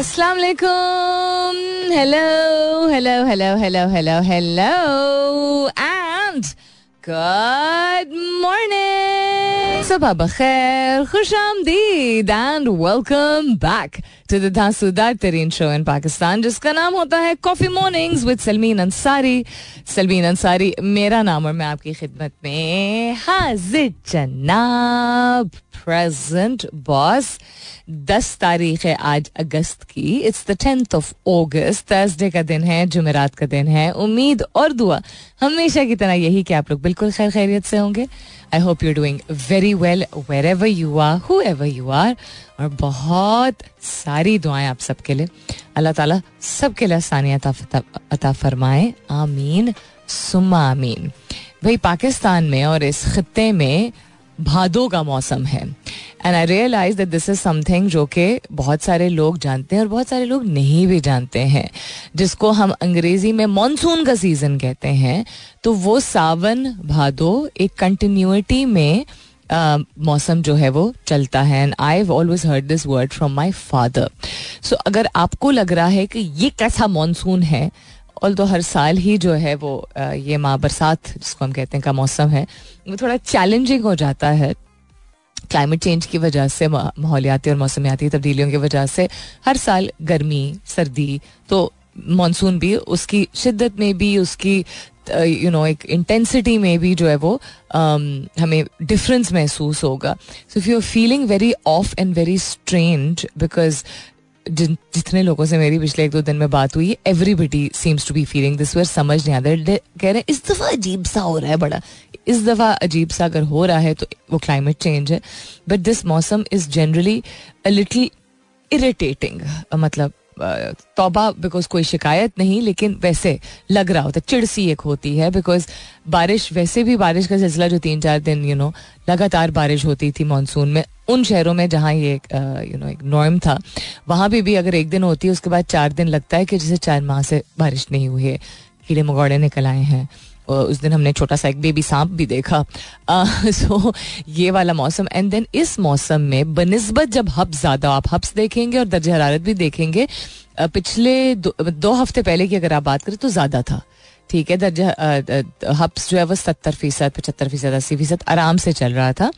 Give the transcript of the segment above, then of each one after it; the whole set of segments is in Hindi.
अस्सलाम वालेकुम hello hello hello hello hello hello and good morning सुबह बखैर खुश आमदीद and welcome back to the धांसूदार तरीन शो इन पाकिस्तान जिसका नाम होता है coffee mornings with Salmeen Ansari Salmeen Ansari मेरा नाम और मैं आपकी खिदमत में हाजिर जनाब प्रेजेंट बॉस दस तारीख है आज अगस्त की। It's the tenth of August Thursday का दिन है जुमेरात का दिन है। उम्मीद और दुआ हमेशा की तरह यही कि आप लोग बिल्कुल खैर खैरियत से होंगे। I hope you doing very well wherever you are whoever you are और बहुत सारी दुआएँ आप सबके लिए। अल्लाह ताला सबके लिए आसानी अता, फरमाए। आमीन सुम्मा आमीन। भाई पाकिस्तान में और इस खत्ते में भादों का मौसम है। And I realise that this is something जो कि बहुत सारे लोग जानते हैं और बहुत सारे लोग नहीं भी जानते हैं। जिसको हम अंग्रेज़ी में मानसून का सीज़न कहते हैं तो वो सावन भादो एक कंटिन्यूटी में मौसम जो है वो चलता है। And I always heard this word from my father so अगर आपको लग रहा है कि ये कैसा मानसून है ऑल तो हर साल ही जो है वो ये माँ बरसात, जिसको हम कहते हैं, का मौसम है, वो थोड़ा चैलेंजिंग हो जाता है। क्लाइमेट चेंज की वजह से माहौलियाती और मौसमियाती तब्दीलियों की वजह से हर साल गर्मी, सर्दी तो मानसून भी उसकी शिद्दत में भी, उसकी यू नो एक इंटेंसिटी में भी जो है वो हमें डिफरेंस महसूस होगा। So if you are feeling very off and very strained because जिन, जितने लोगों से मेरी पिछले एक दो दिन में बात हुई everybody seems to be feeling this वर समझ नहीं आता। कह रहे हैं, इस दफ़ा अजीब सा हो रहा है बड़ा। इस दफ़ा अजीब सा अगर हो रहा है तो वो क्लाइमेट चेंज है। बट दिस मौसम is generally a little irritating मतलब तोबा बिकॉज़ कोई शिकायत नहीं, लेकिन वैसे लग रहा होता चिड़ सी एक होती है बिकॉज़ बारिश, वैसे भी बारिश का सिलसिला जो तीन चार दिन यू नो लगातार बारिश होती थी मानसून में, उन शहरों में जहाँ ये एक यू नो एक नॉर्म था, वहाँ भी भी अगर एक दिन होती है, उसके बाद चार दिन लगता है कि जैसे चार माह से बारिश नहीं हुई है, कीड़े मकौड़े निकल आए हैं। उस दिन हमने छोटा सा एक बेबी सांप भी देखा। सो ये वाला मौसम। एंड देन इस मौसम में बनस्बत जब हब्स ज़्यादा आप हब्स देखेंगे और दर्ज हरारत भी देखेंगे पिछले दो, दो हफ़्ते पहले की अगर आप बात करें तो ज़्यादा था। ठीक है दर्जा हब्स जो है वो सत्तर फ़ीसद पचहत्तर फ़ीसद अस्सी फ़ीसद आराम से चल रहा था।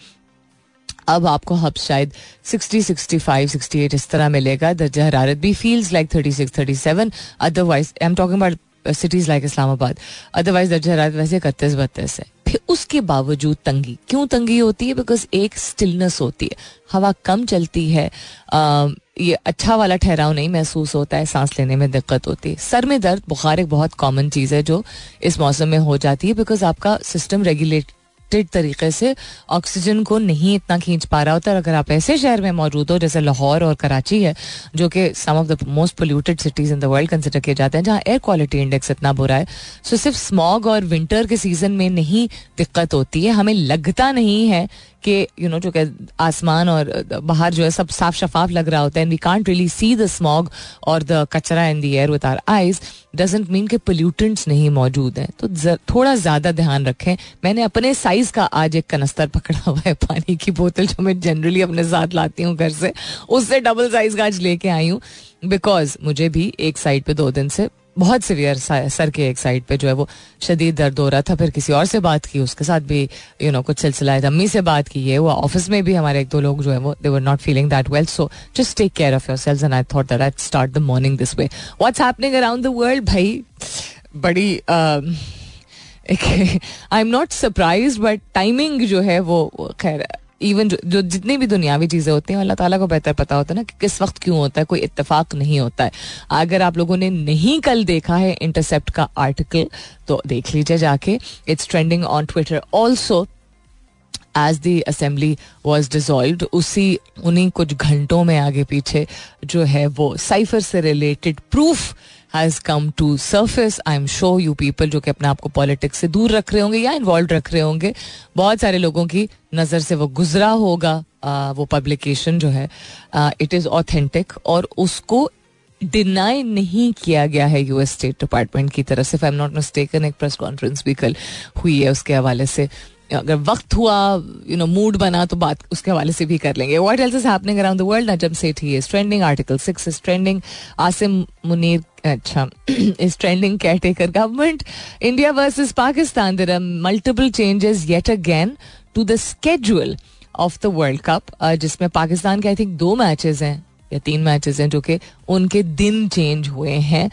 अब आपको हब शायद 60, 65, 68 इस तरह मिलेगा। दर्जा हरारत भी feels like 36, 37 otherwise I am talking about cities like Islamabad otherwise दर्जा हरारत वैसे इकतीस बत्तीस है। फिर उसके बावजूद तंगी। क्यों तंगी होती है? बिकॉज़ एक स्टिलनेस होती है। हवा कम चलती है। आ, ये अच्छा वाला ठहराव नहीं महसूस होता है। सांस लेने में दिक्कत होती है। सर में दर्द बुखार एक बहुत कॉमन चीज़ है जो इस मौसम में हो जाती है। बिकॉज़ आपका सिस्टम रेगुलेट लिमिटेड तरीके से ऑक्सीजन को नहीं इतना खींच पा रहा होता है। अगर आप ऐसे शहर में मौजूद हो, जैसे लाहौर और कराची है, जो कि some of the most polluted cities in the world consider किए जाते हैं, जहाँ एयर क्वालिटी इंडेक्स इतना बुरा है। सो सिर्फ़ स्मॉग और विंटर के सीज़न में नहीं दिक्कत होती है। हमें लगता नहीं है कि यू नो जो कि आसमान और बाहर जो है सब साफ़ शफाफ लग रहा होता है we can't really see the smog और the kachra in the air with our eyes doesn't mean के पोल्यूटेंट्स नहीं मौजूद हैं। तो थोड़ा ज़्यादा ध्यान रखें। मैंने अपने साइज़ का आज एक कनस्तर पकड़ा हुआ है पानी की बोतल जो मैं जनरली अपने साथ लाती हूँ घर से। उससे डबल साइज़ का आज लेके आई हूँ। बिकॉज़ मुझे भी एक साइड पे दो दिन से बहुत सीवियर सर के एक साइड पे जो है वो शदीद दर्द हो रहा था फिर किसी और से बात की उसके साथ भी यू you नो know, कुछ सिलसिला है। अम्मी से बात की है वो ऑफ़िस में भी हमारे एक दो लोग जो है वो they were not feeling that well so just take care of yourselves and I thought that I start the morning this way what's happening around the world भाई? बड़ी I am not surprise but timing जो है वो खैर इवन जो, जितनी भी दुनियावी चीज़ें होती हैं अल्लाह ताला को बेहतर पता होता है ना कि किस वक्त क्यों होता है कोई इत्तेफाक नहीं होता है। अगर आप लोगों ने नहीं कल देखा है इंटरसेप्ट का आर्टिकल तो देख लीजिए जाके। It's trending on Twitter also as the assembly was dissolve उसी उन्हीं कुछ घंटों में आगे पीछे जो है वो साइफर से related proof has come to surface I am show you people जो कि अपने आप को पॉलिटिक्स से दूर रख रहे होंगे या इन्वॉल्व रख रहे होंगे बहुत सारे लोगों की नज़र से वो गुजरा होगा आ, वो पब्लिकेशन जो है इट इज़ ऑथेंटिक और उसको डिनाई नहीं किया गया है यूएस स्टेट डिपार्टमेंट की तरफ़ से आई एम नॉट मिस्टेकन एक प्रेस कॉन्फ्रेंस भी कल हुई है उसके हवाले से। अगर वक्त हुआ यू नो मूड बना तो बात उसके हवाले से भी कर लेंगे। What else is happening around the world Najam Sethi is trending article six is trending Asim Munir अच्छा is trending caretaker government India versus Pakistan there are multiple changes yet again to the schedule of the world cup जिसमें पाकिस्तान के आई थिंक दो मैचेस हैं। या तीन मैचेस हैं जो कि उनके दिन चेंज हुए हैं।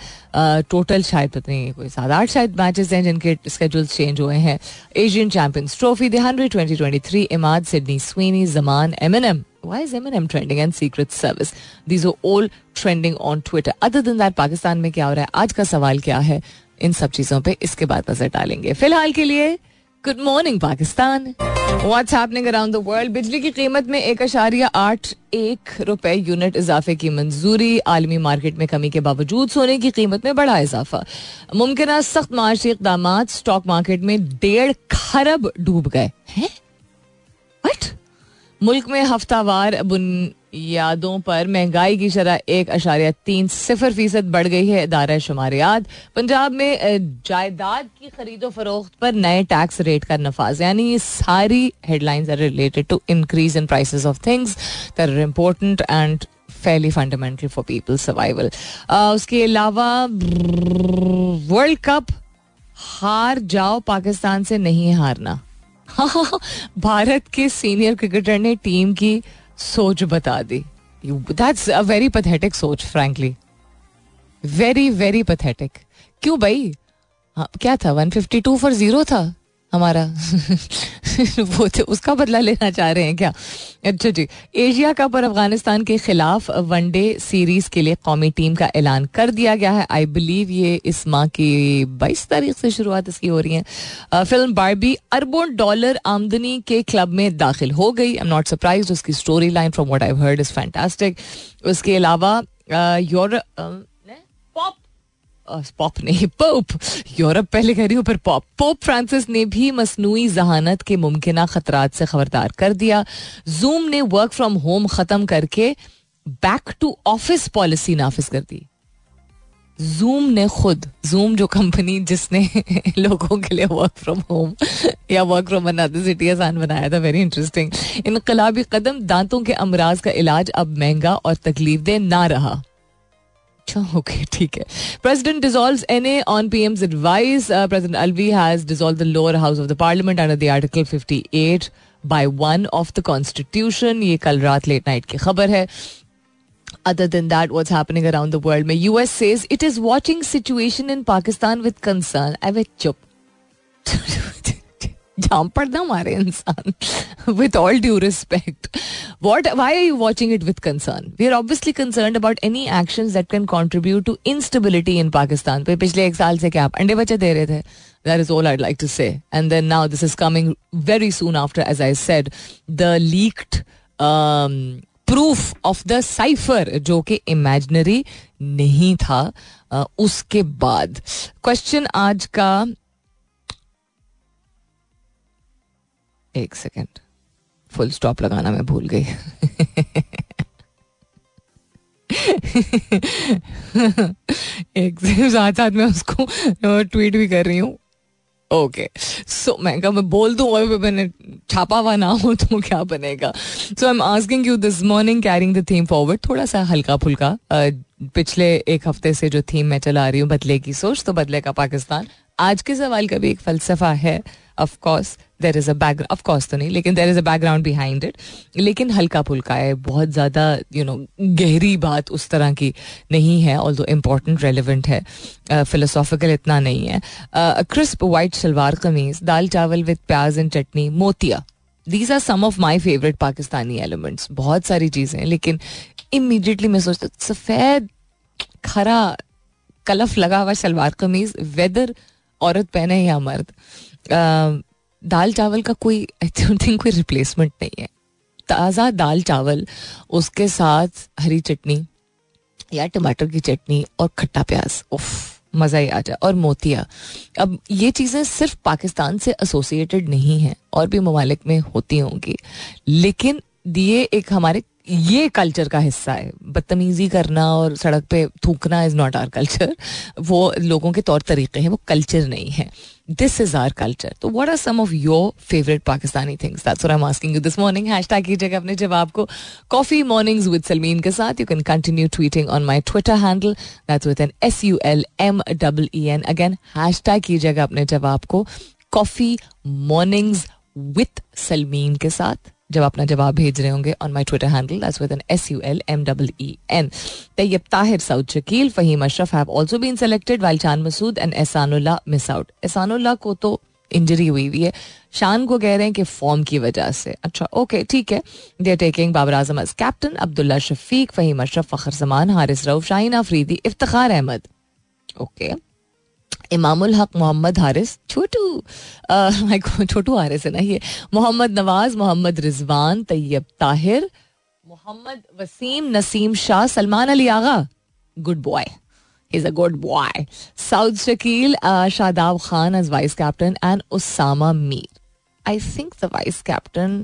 टोटल शायद पता नहीं कोई सात आठ शायद मैचेस हैं जिनके स्केड्यूल चेंज हुए हैं। Asian champions trophy the hundred twenty twenty three Imad Sydney Sweeney Zaman M N M Why is M&M trending and Secret Service? These are all trending on Twitter. Other than that, Pakistan में क्या हो रहा है? आज का सवाल क्या है? इन सब चीज़ों पे इसके बाद नज़र डालेंगे। फ़िलहाल के लिए good morning Pakistan what's happening around the world बिजली की कीमत में एक अशारिया आठ एक रुपए यूनिट इजाफे की मंजूरी। आलमी मार्केट में कमी के बावजूद सोने की कीमत में बड़ा इजाफा। मुमकिन सख्त माशी इकदाम स्टॉक मार्केट में डेढ़ खरब डूब गए। हैं? मुल्क में हफ्तावार यादों पर महँगाई की शरह एक अशारिया तीन सिफर फ़ीसद बढ़ गई है, इदारा शुमारियात पंजाब में जायदाद की खरीदो फरोख्त पर नए टैक्स रेट का नफाज, यानी सारी headlines are related to increase in prices of things that are important and fairly fundamental for people survival उसके अलावा वर्ल्ड कप हार जाओ, पाकिस्तान से नहीं हारना। भारत के सीनियर क्रिकेटर ने टीम की सोच बता दी। दैट्स अ वेरी पथेटिक सोच फ्रेंकली वेरी वेरी पथेटिक क्यों भाई? हाँ, क्या था? One fifty two for zero था? हमारा वो तो उसका बदला लेना चाह रहे हैं क्या? अच्छा जी, एशिया कप और अफ़गानिस्तान के खिलाफ वनडे सीरीज़ के लिए कौमी टीम का ऐलान कर दिया गया है। आई बिलीव ये इस माह की बाईस तारीख से शुरुआत इसकी हो रही है। फ़िल्म बारबी अरबों डॉलर आमदनी के क्लब में दाखिल हो गई। आई एम नॉट सरप्राइज़ उसकी story line from what I heard is fantastic उसके अलावा यूरोप पॉप नहीं पोप, यूरोप पहले कह रही हूँ फिर पॉप, पोप फ्रांसिस ने भी मसनू जहानत के मुमकिन खतरात से खबरदार कर दिया। जूम ने वर्क फ्रॉम होम खत्म करके बैक टू ऑफ़िस पॉलिसी नाफिज कर दी। जूम ने खुद, जूम जो कंपनी जिसने लोगों के लिए वर्क फ्रॉम होम या वर्क फ्रॉम अनदर सिटी आसान बनाया था वेरी इंटरेस्टिंग इनकलाबी कदम दांतों के अमराज का इलाज अब महँगा और तकलीफ़ दे ना रहा। अच्छा ओके ठीक है president dissolves NA on PM's advice president Alvi has dissolve the lower house of the parliament under the article 58 by one of the constitution ये कल रात लेट नाइट की खबर है other than that what's happening around the world mein us says it is watching situation in pakistan with concern will chup जाम पड़ना मारे इंसान with all due respect what why are you watching it with concern we are obviously concern about any action that can contribute to instability in Pakistan पे पिछले एक साल से क्या आप अंडे बच्चे दे रहे थे that is all I like to say and then now this is coming very soon after as I said the leaked proof of the cipher जो कि इमेजनरी नहीं था उसके बाद क्वेश्चन आज का एक सेकेंड फुल स्टॉप लगाना मैं भूल गई. एक साथ साथ मैं उसको ट्वीट भी कर रही हूँ. ओके सो मैं कहा, मैं बोल दूँ और मैंने छापा हुआ ना हो तो क्या बनेगा? So I am asking you this morning carrying the theme forward थोड़ा सा हल्का फुल्का. पिछले एक हफ़्ते से जो थीम मैं चला रही हूँ, बदले की सोच तो बदले का पाकिस्तान. आज के सवाल का भी एक फलसफा है of course there is a background of course तो नहीं, लेकिन there is a background behind it लेकिन हल्का फुल्का है, बहुत ज़्यादा यू नो गहरी बात उस तरह की नहीं है ऑल दो इम्पोर्टेंट रेलिवेंट है फिलोसॉफिकल इतना नहीं है. Crisp white shalwar kameez dal chawal with pyaz and chutney motia these are some of my favourite Pakistani elements बहुत सारी चीज़ें लेकिन इमीडिएटली मैं सोचता सफ़ेद, खरा, कलफ लगा हुआ शलवार कमीज वेदर औरत पहने या मर्द। दाल चावल का कोई आई थिंक कोई रिप्लेसमेंट नहीं है। ताज़ा दाल चावल, उसके साथ हरी चटनी या टमाटर की चटनी और खट्टा प्याज। उफ, मज़ा ही आ जाए और मोतिया। अब ये चीज़ें सिर्फ़ पाकिस्तान से एसोसिएटेड नहीं हैं, और भी ममालिक में होती होंगी। लेकिन दिए एक हमारे ये कल्चर का हिस्सा है। बदतमीजी करना और सड़क पे थूकना इज़ नॉट आर कल्चर वो लोगों के तौर तरीके हैं, वो कल्चर नहीं है। दिस इज़ आर कल्चर तो what are some of your favourite Pakistani things that's what I am asking you this morning hashtag कीजिएगा अपने जवाब को। कॉफ़ी मॉर्निंग्स विद सलमीन के साथ। You can continue tweeting on my Twitter handle that's with N S U L M double E N again hashtag कीजिएगा अपने जवाब को। कॉफ़ी मॉर्निंग्स विथ सलमीन के साथ। जब अपना जवाब भेज रहे होंगे on my Twitter handle that's with N S U L M double E N Tayyab Tahir Saud Shakeel Faheem Ashraf have also been selected while Shan Masood and Ehsanullah miss out Ehsanullah को तो इंजरी हुई हुई है. शान को कह रहे हैं कि फॉर्म की वजह से. अच्छा ओके ठीक है. They taking Babar Azam as captain Abdullah Shafique, Faheem Ashraf, Fakhar Zaman, Haris Rauf, Shaheen Afridi Iftikhar Ahmed. Okay Imamul Haq Mohammad Haris, छोटू छोटू हारिस है ना ये, Mohammad Nawaz, Mohammad Rizwan, Tayyab Tahir, Mohammad Wasim, Naseem Shah, Salman Ali Agha good boy is a good boy Saud Shakeel Shadab Khan as vice captain and Usama Mir. I think the vice captain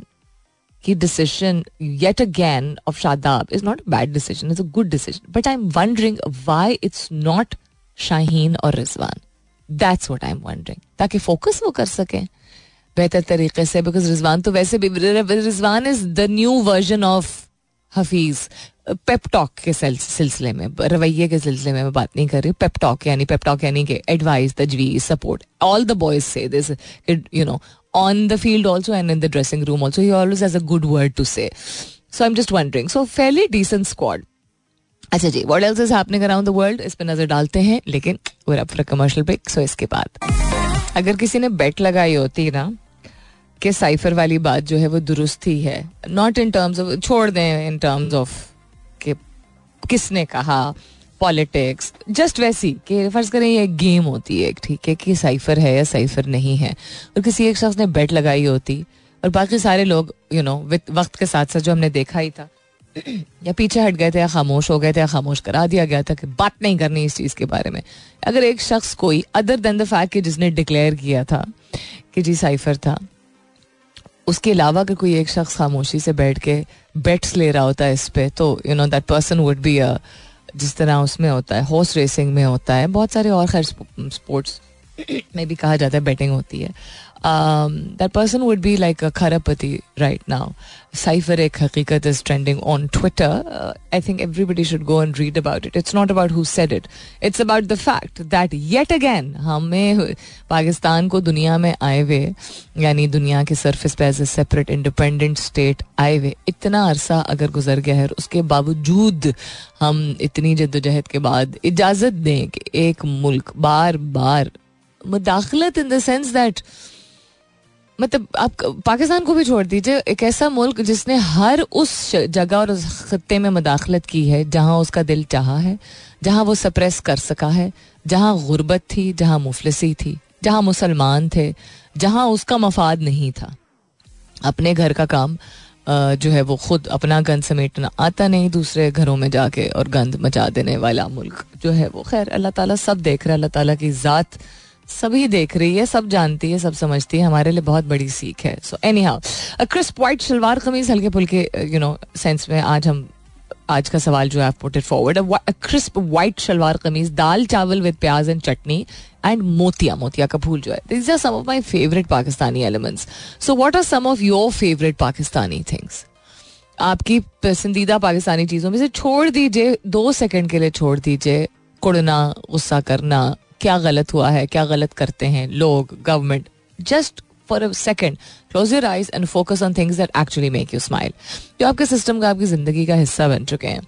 की decision yet again of Shadab is not a bad decision is a good decision but I am wondering why it's not Shaheen और Rizwan. That's what I am wondering ताकि फोकस वो कर सकें बेहतर तरीके से बिकॉज़ रिजवान तो वैसे भी, Rizwan is the new version of Hafeez pep talk के सिलसिले में, रवैये के सिलसिले में मैं बात नहीं कर रही हूँ। पेपटॉक यानी पेपटॉक यानी कि एडवाइस तजवीज सपोर्ट ऑल द बॉयज़ से this you know on the field also and in the dressing room also he always has a good word to say so I am just wondering so fairly decent squad अच्छा जी world else happening around the world इस पर नज़र डालते हैं, लेकिन कमर्शियल ब्रेक सो इसके बाद। अगर किसी ने बेट लगाई होती ना, कि साइफर वाली बात जो है वो दुरुस्त ही है नॉट इन टर्म्स ऑफ़ छोड़ दें इन टर्म्स ऑफ़ कि किसने कहा पॉलिटिक्स जस्ट वैसी, कि फ़र्ज़ करें ये गेम होती है ठीक है, कि साइफर है या साइफर नहीं है। और किसी एक शख्स ने बेट लगाई होती, और बाकी सारे लोग यू नो वक्त के साथ साथ जो हमने देखा ही था या पीछे हट गए थे या खामोश हो गए थे या खामोश करा दिया गया था कि बात नहीं करनी इस चीज़ के बारे में। अगर एक शख्स कोई अदर देन द फैक्ट कि जिसने डिक्लेयर किया था कि जी साइफर था, उसके अलावा अगर कोई एक शख्स खामोशी से बैठ के बेट्स ले रहा होता है इस पे तो you know that person would be a जिस तरह उसमें होता है हॉर्स रेसिंग में होता है, बहुत सारे और खैर स्पोर्ट्स में भी कहा जाता है बैटिंग होती है। That person would be like a खरापति right now cipher एक हकीकत is trending on Twitter I think everybody should go and read about it it's not about who said it it's about the fact that yet again हमें पाकिस्तान को दुनिया में आए हुए, यानी दुनिया के सर्फिस पे as a separate independent state आए हुए, इतना अरसा अगर गुजर गया है उसके बावजूद हम इतनी जद्दोजहद के बाद इजाज़त दें कि एक मुल्क बार बार मुदाखलत इन देंस दैट मतलब आप पाकिस्तान को भी छोड़ दीजिए, एक ऐसा मुल्क जिसने हर उस जगह और उस खत्ते में मदाखलत की है, जहाँ उसका दिल चाहा है, जहाँ वो सप्रेस कर सका है, जहाँ गुर्बत थी, जहाँ मुफलसी थी, जहाँ मुसलमान थे, जहाँ उसका मफाद नहीं था। अपने घर का काम जो है वो खुद अपना गंद समेटना आता नहीं, दूसरे घरों में जाके और गंद मचा देने वाला मुल्क जो है वो। खैर, अल्लाह ताला सब देख रहा है, अल्लाह ताला की ज़ात सभी देख रही है, सब जानती है, सब समझती है, हमारे लिए बहुत बड़ी सीख है। So anyhow crisp white shalwar kameez हल्के फुल्के यू नो सेंस में आज हम, आज का सवाल जो है forward crisp white shalwar kameez dal chawal with pyaz and chutney and मोतिया मोतिया का फूल जो है। This are some of my favourite Pakistani elements so what are some of your favourite Pakistani things आपकी पसंदीदा पाकिस्तानी चीज़ों में से छोड़ दीजिए, दो सेकंड के लिए छोड़ दीजिए, कुड़ना, गुस्सा करना क्या गलत हुआ है, क्या गलत करते हैं लोग government just for a second close your eyes and focus on things that actually make you smile जो आपके सिस्टम का, आपकी ज़िंदगी का हिस्सा बन चुके हैं।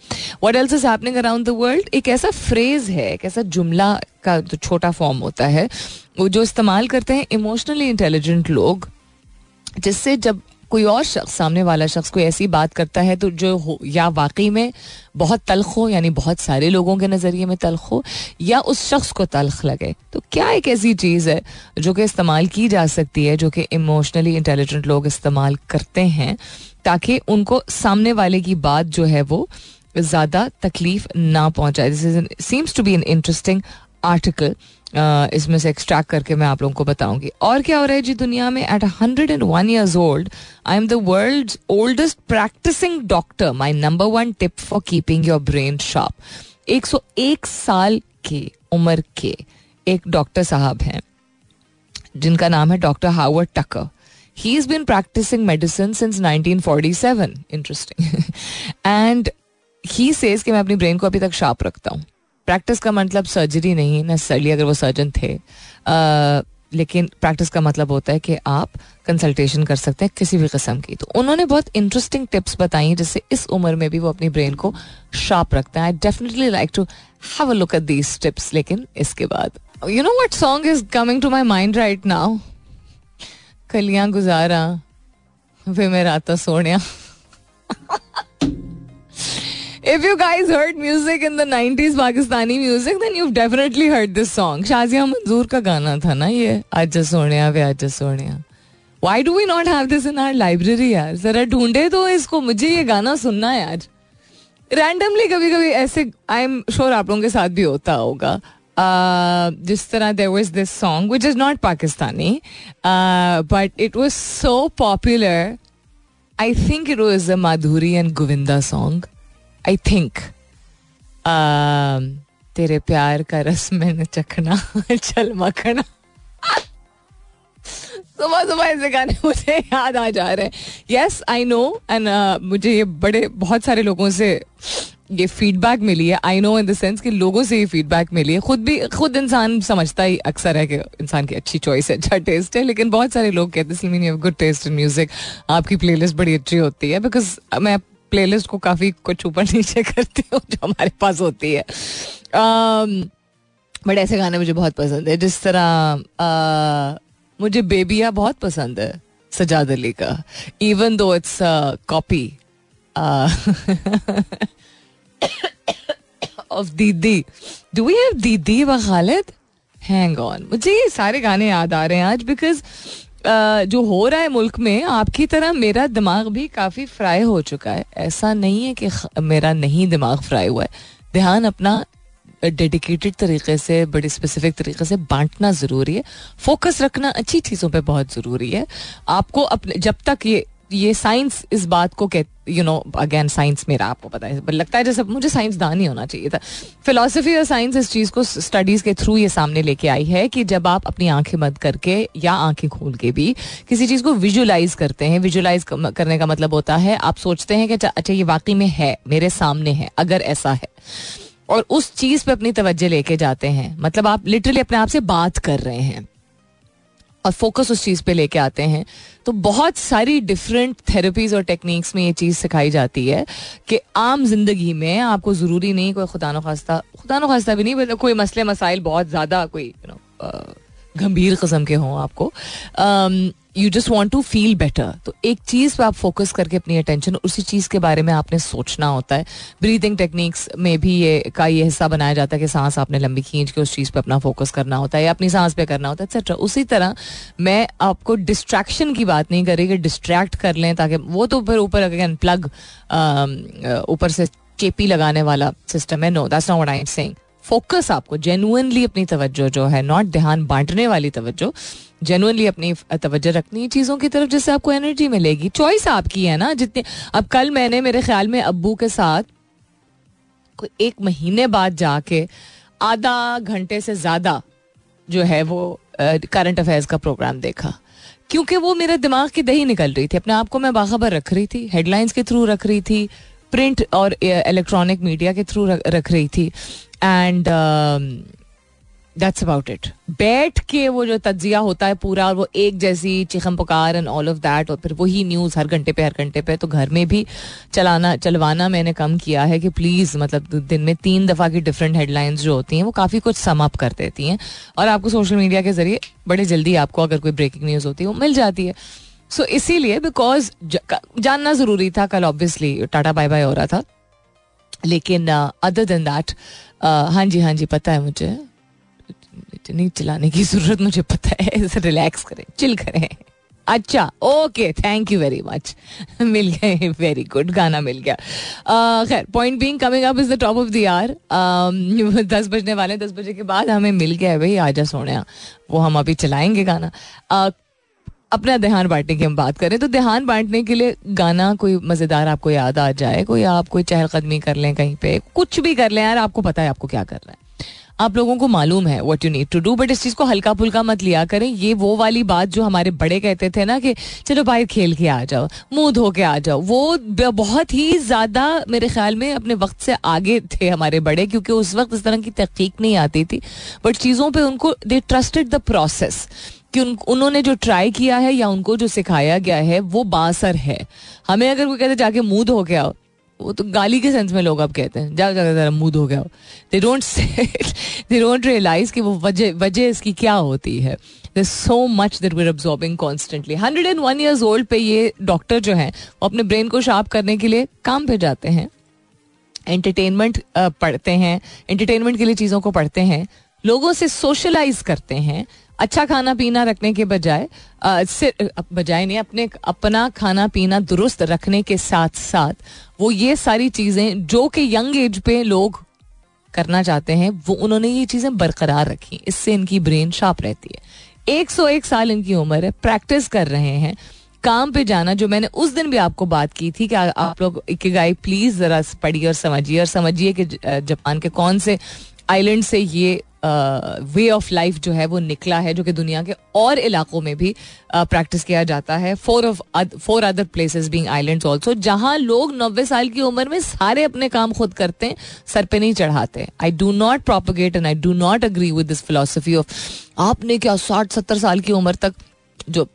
What else is happening around the world एक ऐसा फ्रेज है, एक ऐसा जुमला का जो छोटा फॉर्म होता है, वो जो इस्तेमाल करते हैं इमोशनली इंटेलिजेंट लोग, जिससे जब कोई और शख्स, सामने वाला शख्स कोई ऐसी बात करता है तो जो हो, या वाकई में बहुत तलख हो, यानी बहुत सारे लोगों के नज़रिए में तलख हो, या उस शख्स को तलख लगे तो क्या एक ऐसी चीज़ है जो कि इस्तेमाल की जा सकती है, जो कि इमोशनली इंटेलिजेंट लोग इस्तेमाल करते हैं, ताकि उनको सामने वाले की बात जो है वो ज़्यादा तकलीफ़ ना पहुँचाए? This is seems to be an interesting article इसमें से एक्सट्रैक्ट करके मैं आप लोगों को बताऊँगी। और क्या हो रहा है जी दुनिया में? Eight hundred and one years old I am the world oldest practising doctor my number one tip for keeping your brain sharp एक सौ एक साल की उम्र के एक डॉक्टर साहब हैं, जिनका नाम है doctor Howard Tucker he is been practising medicine since 1947 interesting and he says कि मैं अपनी ब्रेन को अभी तक शार्प रखता हूँ। प्रैक्टिस का मतलब सर्जरी नहीं नेसेसरली अगर वो सर्जन थे। आ, लेकिन प्रैक्टिस का मतलब होता है कि आप कंसल्टेशन कर सकते हैं किसी भी किस्म की। तो उन्होंने बहुत इंटरेस्टिंग टिप्स बताई जिससे इस उम्र में भी वो अपनी ब्रेन को शार्प रखते हैं। I definitely like to have a look at these tips लेकिन इसके बाद। You know what song is coming to my mind right now कलियाँ गुजारा वे मेरा तो Sonia. If you guys heard music in the 90s Pakistani music, then you've definitely heard this song. Shazia Manzoor का गाना था ना ये आज सोनिया वे आज Sonia Why do we not have this in our library यार जरा ढूंढे तो इसको मुझे ये गाना सुनना आज. रैंडमली कभी कभी ऐसे आई एम श्योर आप लोगों के साथ भी होता होगा. जिस तरह there was this song which is not Pakistani but it was so popular I think it was a Madhuri and Govinda song I think um, तेरे प्यार का रस मैंने चखना चल मखना। सुबह सुबह ऐसे गाने मुझे याद आ जा रहे हैं। यस आई नो एंड मुझे ये बड़े बहुत सारे लोगों से ये फीडबैक मिली है। I know in the sense कि लोगों से ये फीडबैक मिली है। खुद भी खुद इंसान समझता ही अक्सर है कि इंसान की अच्छी चॉइस है अच्छा टेस्ट है लेकिन बहुत सारे लोग कहते हैं गुड टेस्ट इन म्यूज़िक आपकी प्लेलिस्ट बड़ी अच्छी होती है बिकॉज़ मैं प्लेलिस्ट को काफ़ी कुछ ऊपर नीचे करती हूँ जो हमारे पास होती है। बट um, ऐसे गाने मुझे बहुत पसंद है जिस तरह uh, मुझे बेबिया बहुत पसंद है सजाद अली का। Even though it's copy of Didi do we have Didi व खालिद हैंग ऑन मुझे ये सारे गाने याद आ रहे हैं आज बिकॉज़ जो हो रहा है मुल्क में, आपकी तरह मेरा दिमाग भी काफ़ी फ्राई हो चुका है। ऐसा नहीं है कि मेरा नहीं दिमाग फ्राई हुआ है। ध्यान अपना डेडिकेटेड तरीके से, बड़े स्पेसिफिक तरीके से बांटना ज़रूरी है। फोकस रखना अच्छी चीज़ों पे बहुत ज़रूरी है। आपको अपने जब तक ये ये साइंस इस बात को कह यू नो अगेन साइंस मेरा आपको पता है लगता है जैसे मुझे साइंस दान ही होना चाहिए था। फिलोसफी और साइंस इस चीज़ को स्टडीज़ के थ्रू ये सामने लेके आई है कि जब आप अपनी आँखें बंद करके या आँखें खोल के भी किसी चीज़ को विजुलाइज करते हैं विजुलाइज करने का मतलब होता है आप सोचते हैं कि अच्छा, अच्छा ये वाकई में है मेरे सामने है अगर ऐसा है। और उस चीज़ पे अपनी तवज्जो लेके जाते हैं मतलब आप लिटरली अपने आप से बात कर रहे हैं। और फोकस उस चीज़ पे लेके आते हैं। तो बहुत सारी डिफरेंट थेरेपीज और टेक्निक्स में ये चीज़ सिखाई जाती है कि आम ज़िंदगी में आपको ज़रूरी नहीं कोई खुदा नखास्ता खास्ता, खुदा नखास्ता खास्ता भी नहीं मतलब कोई मसले मसाइल बहुत ज़्यादा कोई यू नो गंभीर कस्म के हों आपको। You just want to feel better तो एक चीज़ पे आप फोकस करके अपनी अटेंशन उसी चीज़ के बारे में आपने सोचना होता है। ब्रीदिंग टेक्निक्स में भी ये का ये हिस्सा बनाया जाता है कि सांस आपने लंबी खींच के उस चीज़ पे अपना फोकस करना होता है, या अपनी सांस पे करना होता है एक्सेट्रा उसी तरह मैं आपको डिस्ट्रैक्शन की बात नहीं करी कि डिस्ट्रैक्ट कर लें ताकि वो तो फिर ऊपर अगेन प्लग ऊपर से चेपी लगाने वाला सिस्टम है। No that's not I am saying focus आपको जेनुअनली अपनी तवज्जो जो है नॉट ध्यान बांटने वाली तवज्जो जेनुअनली अपनी तवज्जो रखनी चीज़ों की तरफ़ जिससे आपको एनर्जी मिलेगी। चॉइस आपकी है ना, जितनी, अब कल मैंने, मेरे ख्याल में अबू के साथ कोई एक महीने बाद जाके आधा घंटे से ज़्यादा जो है वो करंट अफेयर्स का प्रोग्राम देखा। क्योंकि वो मेरे दिमाग की दही निकल रही थी। अपने आप को मैं बाखबर रख रही थी हेडलाइंस के थ्रू रख रही थी प्रिंट और इलेक्ट्रॉनिक मीडिया के थ्रू रख रही थी। एंड दैट्स अबाउट इट बैठ के वो जो तजिया होता है पूरा और वो एक जैसी चिखम पुकार एंड ऑल ऑफ़ दैट और फिर वही न्यूज़ हर घंटे पे, हर घंटे पे तो घर में भी चलाना, चलवाना मैंने कम किया है कि प्लीज़ मतलब दिन में तीन दफ़ा की डिफरेंट हेडलाइंस जो होती हैं, वो काफ़ी कुछ सम अप कर देती हैं। और आपको सोशल मीडिया के ज़रिए बड़े जल्दी आपको अगर कोई ब्रेकिंग न्यूज़ होती है, वो मिल जाती है। सो इसीलिए बिकॉज़ जानना ज़रूरी था कल ऑब्वियसली टाटा बाय बाय हो रहा था। लेकिन अदर देन दैट हाँ जी हाँ जी पता है मुझे। इतनी चलाने की ज़रूरत मुझे पता है। रिलैक्स करें चिल करें। अच्छा okay thank you very much मिल गए वेरी गुड गाना मिल गया। Uh, खैर point being coming up is the top of the hour दस बजने वाले दस बजे के बाद हमें मिल गया है भाई आजा सोने वो हम अभी चलाएँगे गाना। Uh, अपना ध्यान बांटने की हम बात करें तो ध्यान बांटने के लिए गाना कोई मज़ेदार आपको याद आ जाए, कोई आप कोई चहलकदमी कर लें कहीं पे, कुछ भी कर लें यार, आपको पता है आपको क्या कर रहा है। आप लोगों को मालूम है what you need to do but इस चीज़ को हल्का फुल्का मत लिया करें। ये वो वाली बात जो हमारे बड़े कहते थे ना कि चलो बाहर खेल के आ जाओ, मुँह धो के आ जाओ, वो बहुत ही ज़्यादा मेरे ख्याल में अपने वक्त से आगे थे हमारे बड़े, क्योंकि उस वक्त इस तरह की तहकीक नहीं आती थी बट चीज़ों पर उनको दे ट्रस्टेड द प्रोसेस कि उन, उन्होंने जो ट्राई किया है या उनको जो सिखाया गया है वो बासर है। हमें अगर कोई कहते जाके मुँह धो के आओ वो तो गाली के सेंस में लोग अब कहते हैं जाओ जाकर जरा मुँह धो गया they don't they don't realise कि वो वजह वजह इसकी क्या होती है। So much that we're absorbing constantly hundred and one years old पे ये डॉक्टर जो है वो अपने ब्रेन को शार्प करने के लिए काम पे जाते हैं। एंटरटेनमेंट पढ़ते हैं। एंटरटेनमेंट के लिए चीज़ों को पढ़ते हैं। लोगों से सोशलाइज करते हैं। अच्छा खाना पीना रखने के बजाय बजाय नहीं अपने अपना खाना पीना दुरुस्त रखने के साथ साथ वो ये सारी चीज़ें जो कि यंग एज पे लोग करना चाहते हैं वो उन्होंने ये चीज़ें बरकरार रखी इससे इनकी ब्रेन शार्प रहती है। एक सौ एक साल इनकी उम्र है प्रैक्टिस कर रहे हैं। काम पे जाना जो मैंने उस दिन भी आपको बात की थी कि आ, आप लोग इकिगाई प्लीज़ जरा पढ़िए और समझिए और समझिए कि जापान के कौन से आइलैंड से ये वे ऑफ़ लाइफ जो है वो निकला है, जो कि दुनिया के और इलाकों में भी प्रैक्टिस किया जाता है। Four of four other places being islands also जहाँ लोग नब्बे साल की उम्र में सारे अपने काम खुद करते हैं, सर पे नहीं चढ़ाते। I do not propagate and I do not agree with this philosophy of आपने क्या साठ, सत्तर साल की उम्र तक जो,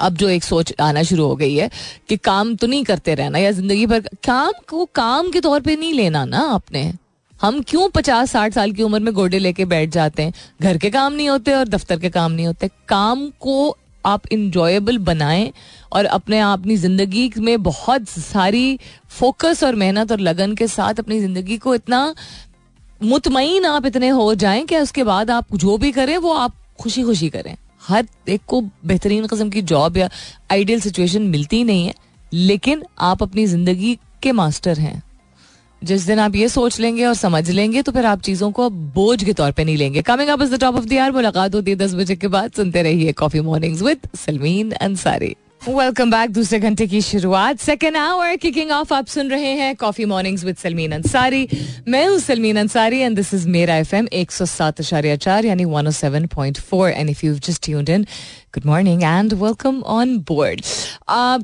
अब जो एक सोच आना शुरू हो गई है कि काम तो नहीं करते रहना या ज़िंदगी भर, काम को, काम के तौर पे नहीं लेना ना आपने। हम क्यों पचास, साठ साल की उम्र में गोडे लेके बैठ जाते हैं? घर के काम नहीं होते और दफ्तर के काम नहीं होते। काम को आप इंजॉयबल बनाएँ और अपने आप अपनी ज़िंदगी में बहुत सारी फोकस और मेहनत और लगन के साथ अपनी ज़िंदगी को इतना मुतमिन आप इतने हो जाएँ कि उसके बाद आप जो भी करें, वो आप खुशी खुशी करें। हर एक को बेहतरीन कस्म की जॉब या आइडियल सिचुएशन मिलती नहीं है, लेकिन आप अपनी ज़िंदगी के मास्टर हैं। जिस दिन आप ये सोच लेंगे और समझ लेंगे तो फिर आप चीज़ों को बोझ के तौर पे नहीं लेंगे। Coming up is the top of the hour मुलाकात होती है दस बजे के बाद। सुनते रहिए coffee mornings with Salmeen Ansari welcome back दूसरे घंटे की शुरुआत। सेकेंड आवर किकिंग ऑफ़ आप सुन रहे हैं coffee mornings with Salmeen Ansari मैं हूँ सलमीन अंसारी एंड दिस इज़ मेरा एफ़ एम एक सौ सात अशारिया चार, यानी one O seven point four and if you just tuned in good morning and welcome on board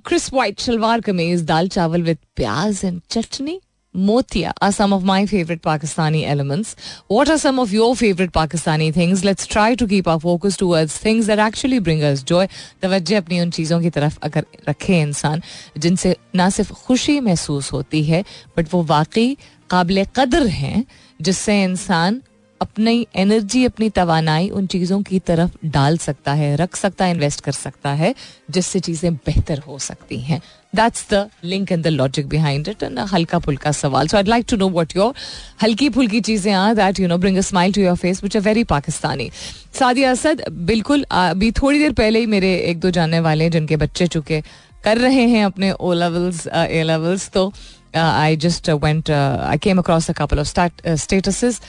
crisp white shalwar kameez, dal, chawal with pyaz and chutney. Motia are some of my favourite Pakistani elements what are some of your favourite Pakistani things let's try to keep our focus towards things that actually bring us joy तवज्जे अपनी उन चीज़ों की तरफ़ अगर रखे इंसान जिनसे ना सिर्फ़ खुशी महसूस होती है बट वो वाकई काबिल कदर हैं जिससे इंसान अपनी एनर्जी अपनी तोानाई उन चीज़ों की तरफ़ डाल सकता है रख सकता है इन्वेस्ट कर सकता है जिससे चीज़ें बेहतर हो सकती हैं that's the link and the logic behind it and हल्का फुल्का सवाल so I like to know what your हल्की फुल्की चीज़ें are that you know bring a smile to your face which are very Pakistani Sadia Asad बिल्कुल अभी थोड़ी देर पहले ही मेरे एक दो जानने वाले जिनके बच्चे चुके कर रहे हैं अपने ओ लेवल्स ए लेवल्स तो I just went I came across a couple of statuses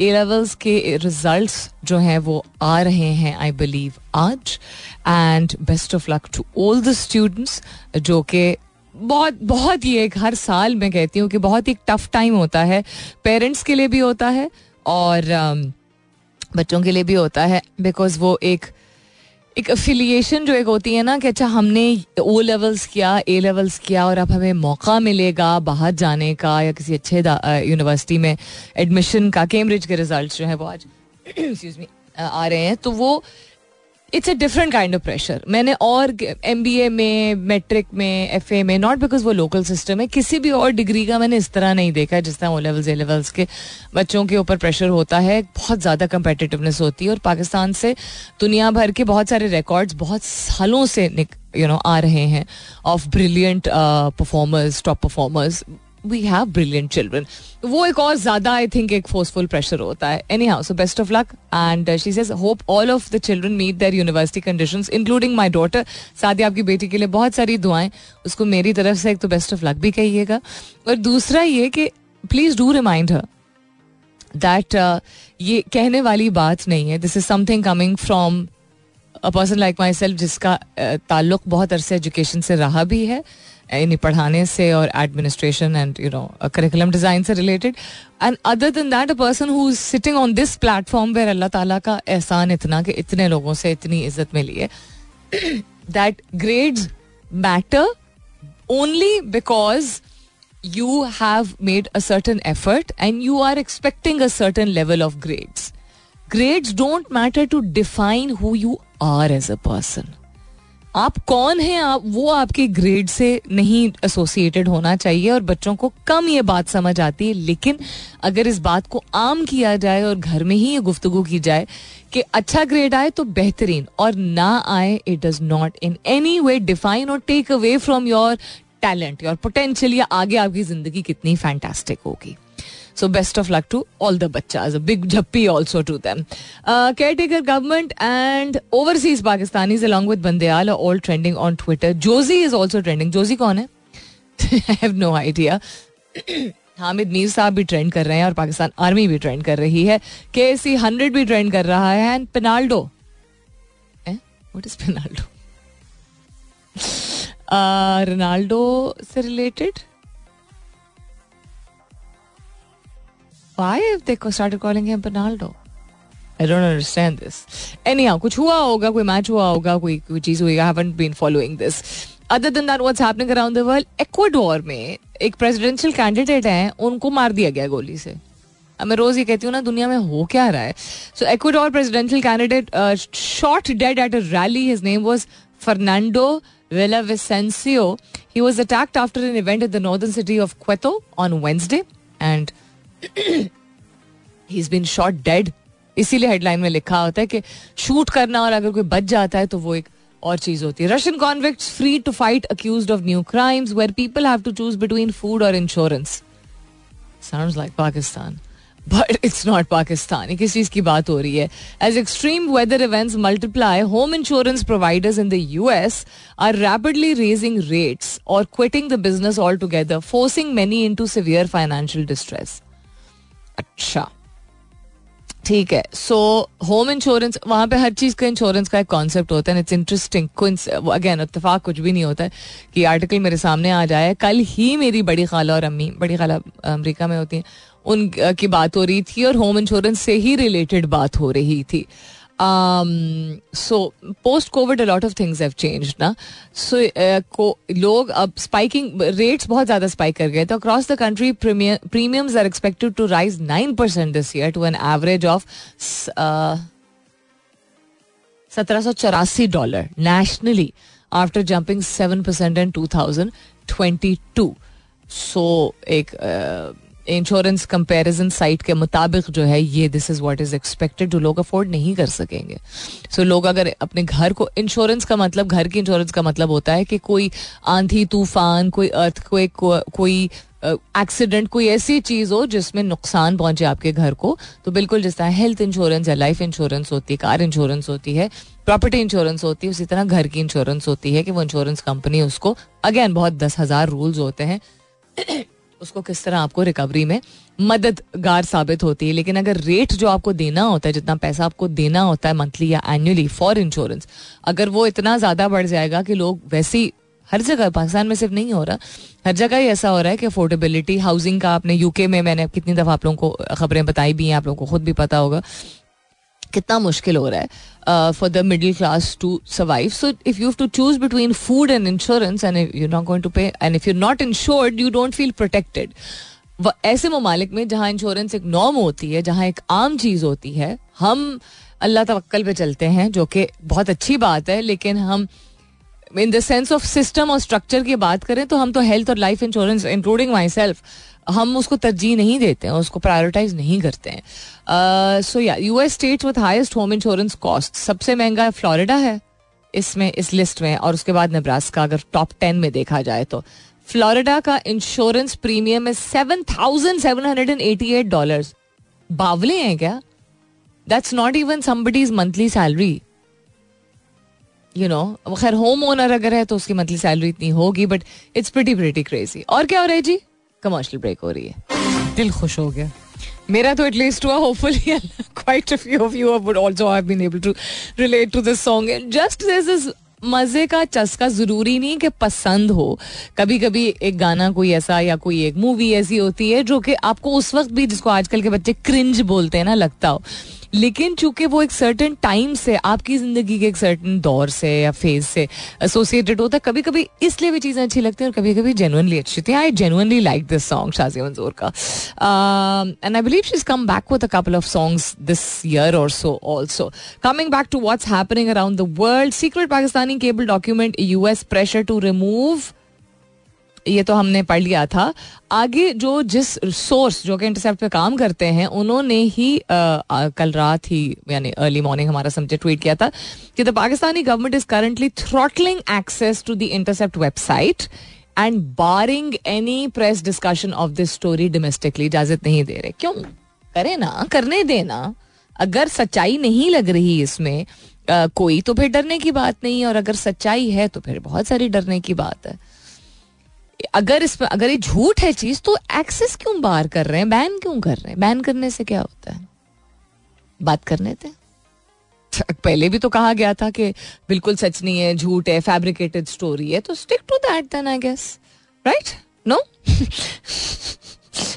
A levels के रिज़ल्ट जो हैं वो आ रहे हैं आई बिलीव आज and best of luck to all the students जो कि बहुत बहुत ही एक हर साल मैं कहती हूँ कि बहुत ही टफ टाइम होता है। पेरेंट्स के लिए भी होता है और um, बच्चों के लिए भी होता है बिकॉज़ वो एक एक अफिलिएशन जो एक होती है ना कि अच्छा हमने ओ लेवल्स किया ए लेवल्स किया और अब हमें मौका मिलेगा बाहर जाने का या किसी अच्छे यूनिवर्सिटी में एडमिशन का। कैम्ब्रिज के रिज़ल्ट जो है वो आज आ रहे हैं। तो वो it's a different kind of pressure मैंने और एम बी ए में मेट्रिक में एफ़ ए में नॉट बिकॉज़ वो लोकल सिस्टम है, किसी भी और डिग्री का मैंने इस तरह नहीं देखा जिस तरह ओ लेवल्स ए लेवल्स के बच्चों के ऊपर प्रेशर होता है। बहुत ज़्यादा कंपेटिटिवनेस होती है और पाकिस्तान से दुनिया भर के बहुत सारे रिकॉर्ड्स बहुत सालों से यू नो आ रहे हैं of brilliant performers top performers we have brilliant children वो एक और ज़्यादा आई थिंक एक फोर्सफुल प्रेशर होता है. Anyhow so best of luck and she says hope all of the children meet their university condition including my daughter साथ ही आपकी बेटी के लिए बहुत सारी दुआएँ. उसको मेरी तरफ़ से एक तो बेस्ट ऑफ़ लक भी कहिएगा. और दूसरा ये कि please do remind her that ये कहने वाली बात नहीं है. This is something coming from a person like myself जिसका ताल्लुक बहुत अरसे एजुकेशन से रहा भी है. यानी पढ़ाने से और administration and you know curriculum design से related and other than that a person who is sitting on this platform where अल्लाह ताला का एहसान इतना कि इतने लोगों से इतनी इज़्ज़त मिली है that grades matter only because you have made a certain effort and you are expecting a certain level of grades Grades don't matter to define who you are as a person. आप कौन हैं? आप, वो आपके ग्रेड से नहीं एसोसिएटेड होना चाहिए और बच्चों को कम ये बात समझ आती है। लेकिन अगर इस बात को आम किया जाए और घर में ही ये गुफ्तगु की जाए कि अच्छा ग्रेड आए तो बेहतरीन और ना आए it does not in any way define और take away from your talent और पोटेंशियल या आगे आपकी ज़िंदगी कितनी फैंटास्टिक होगी। So best of luck to all the बच्चा big jhappi also to them caretaker government and overseas Pakistani along with Bandial all trending on Twitter Joji is also trending Joji कौन है? I have no idea Hamid Mir sahab भी ट्रेंड कर रहे हैं और पाकिस्तान आर्मी भी ट्रेंड कर रही है. के सी हंड्रेड भी ट्रेंड कर रहा है and Penaldo what is Penaldo Ronaldo से related Why if they started calling him? I don't understand this. Anyhow, कुछ हुआ होगा कोई मैच हुआ होगा कोई कोई चीज़ हुई I haven't been following this. Other than that, what's happening around the world? Ecuador में एक प्रेसिडेंशियल कैंडिडेट हैं उनको मार दिया गया गोली से मैं रोज ये कहती हूँ ना दुनिया में हो क्या रहा है so Ecuador presidential candidate shot dead at a rally his name was Fernando Villavicencio. He was attacked after an event in the northern city of Queto on Wednesday and he's been shot dead. इसीलिए हेडलाइन में लिखा होता है कि शूट करना और अगर कोई बच जाता है तो वो एक और चीज़ होती है। Russian convicts free to fight accused of new crimes where people have to choose between food और insurance sound like Pakistan but it's not Pakistan किस चीज़ की बात हो रही है? As extreme weather events multiply home insurance providers in the US are rapidly raising rates और quitting the business altogether forcing many into severe financial distress अच्छा। ठीक है। सो होम इंश्योरेंस वहाँ पे हर चीज़ का इंश्योरेंस का एक कॉन्सेप्ट होता है इट्स इंटरेस्टिंग अगेन इतफाक कुछ भी नहीं होता है कि आर्टिकल मेरे सामने आ जाए। कल ही मेरी बड़ी खाला और अम्मी, बड़ी खाला अमेरिका में होती हैं उन की बात हो रही थी और होम इंश्योरेंस से ही रिलेटेड बात हो रही थी। So post Covid a lot of things have change ना सो लोग अब स्पाइकिंग रेट्स बहुत ज़्यादा स्पाइक कर गए तो across the country premiums are expected to rise nine percent this year to an average of सत्रह सौ चौरासी dollar nationally after jumping seven percent in two thousand twenty two so एक uh, इंश्योरेंस कंपैरिजन साइट के मुताबिक जो है ये this is what is expected जो लोग अफोर्ड नहीं कर सकेंगे। सो so, लोग अगर अपने घर को इंश्योरेंस का मतलब घर की इंश्योरेंस का मतलब होता है कि कोई आंधी तूफ़ान कोई अर्थ कोई कोई एक्सीडेंट uh, कोई ऐसी चीज़ हो जिसमें नुकसान पहुँचे आपके घर को तो बिल्कुल जिस तरह हेल्थ इंश्योरेंस या लाइफ इंश्योरेंस होती है कार इंश्योरेंस होती है प्रॉपर्टी इंश्योरेंस होती है उसी तरह घर की इंश्योरेंस होती है कि वो इंश्योरेंस कंपनी उसको अगेन बहुत दस हज़ार रूल्स होते हैं। उसको किस तरह आपको रिकवरी में मददगार साबित होती है? लेकिन अगर रेट जो आपको देना होता है, जितना पैसा आपको देना होता है मंथली या एनुअली फॉर इंश्योरेंस अगर वो इतना ज़्यादा बढ़ जाएगा कि लोग वैसे हर जगह, पाकिस्तान में सिर्फ़ नहीं हो रहा, हर जगह ही ऐसा हो रहा है कि अफोर्डेबिलिटी हाउसिंग का आपने यूके में मैंने कितनी दफ़ा आप लोगों को खबरें बताई भी हैं, आप लोगों को खुद भी पता होगा कितना मुश्किल हो रहा है for the middle class to survive so if you to choose between food and insurance and you not going to pay and if you not insured you don't feel protected ऐसे ममालिक में जहाँ इंश्योरेंस एक नॉर्म होती है, जहाँ एक आम चीज़ होती है, हम अल्लाह तवक्ल पे चलते हैं, जो कि बहुत अच्छी बात है, लेकिन हम in the sense of system और स्ट्रक्चर की बात करें तो हम तो हेल्थ और life insurance including myself हम उसको तरजीह नहीं देते हैं, उसको प्रायोरिटाइज नहीं करते हैं। सो या US state with highest home insurance cost सबसे महँगा फ्लोरिडा है, इसमें, इस लिस्ट में, और उसके बाद नेब्रास्का अगर टॉप टेन में देखा जाए तो। फ्लोरिडा का इंश्योरेंस प्रीमियम है seven thousand seven hundred and eighty eight dollar बावले हैं क्या? That's not even somebody's monthly salary you know खैर होम ओनर अगर है तो उसकी मंथली सैलरी इतनी होगी but it's pretty pretty crazy और क्या हो रहा है जी? कमर्शियल ब्रेक हो रही है। दिल खुश हो गया। मेरा तो एटलीस्ट हुआ hopefully quite a few of you would also have been able to relate to this song just this is मज़े का चस्का ज़रूरी नहीं कि पसंद हो। कभी कभी एक गाना कोई ऐसा या कोई एक मूवी ऐसी होती है जो कि आपको उस वक्त भी जिसको आजकल के बच्चे क्रिंज बोलते हैं ना लगता हो। लेकिन चूँकि वो एक सर्टन टाइम से, आपकी ज़िंदगी के एक सर्टन दौर से या फ़ेज़ से एसोसिएटेड होता है कभी कभी इसलिए भी चीज़ें अच्छी लगती हैं और कभी कभी जेनुअनली अच्छी होती थी I genuinely like this song Shazia Manzoor का। And I believe she is come back with a couple of songs this year और so also coming back to what's happening around the world secret Pakistani cable document US pressure to remove ये तो हमने पढ़ लिया था। आगे जो जिस सोर्स जो कि इंटरसेप्ट पे काम करते हैं उन्होंने ही आ, आ, कल रात ही यानी अर्ली मॉर्निंग हमारा समझे ट्वीट किया था कि the Pakistani government is currently throttling access to the Intercept website and barring any press discussion of this story domestically इजाज़त नहीं दे रहे। क्यों? करे ना करने देना अगर सच्चाई नहीं लग रही इसमें आ, कोई तो फिर डरने की बात नहीं है और अगर सच्चाई है तो फिर बहुत सारी डरने की बात है। अगर इस अगर ये झूठ है चीज़ तो एक्सेस क्यों बार कर रहे हैं? बैन क्यों कर रहे हैं? बैन करने से क्या होता है? बात करने थे पहले भी तो कहा गया था कि बिल्कुल सच नहीं है, झूठ है फैब्रिकेटेड स्टोरी है तो stick to that then I guess right no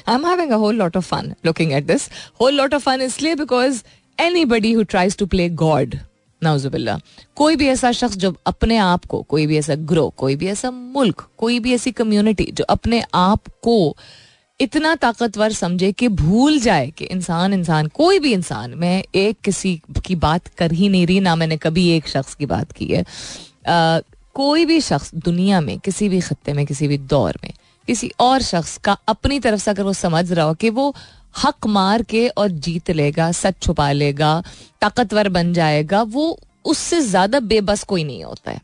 I am having a whole lot of fun looking at this whole lot of fun इसलिए because anybody who tries to play God नाउजुबिल्ला कोई भी ऐसा शख्स जो अपने आप को कोई भी ऐसा ग्रो कोई भी ऐसा मुल्क कोई भी ऐसी कम्युनिटी जो अपने आप को इतना ताकतवर समझे कि भूल जाए कि इंसान इंसान कोई भी इंसान मैं एक किसी की बात कर ही नहीं रही ना मैंने कभी एक शख्स की बात की है। आ, कोई भी शख्स दुनिया में किसी भी खत्ते में किसी भी दौर में किसी और शख्स का अपनी तरफ़ से अगर वो समझ रहा हो कि वो हक मार के और जीत लेगा, सच छुपा लेगा, ताकतवर बन जाएगा, वो उससे ज़्यादा बेबस कोई नहीं होता है।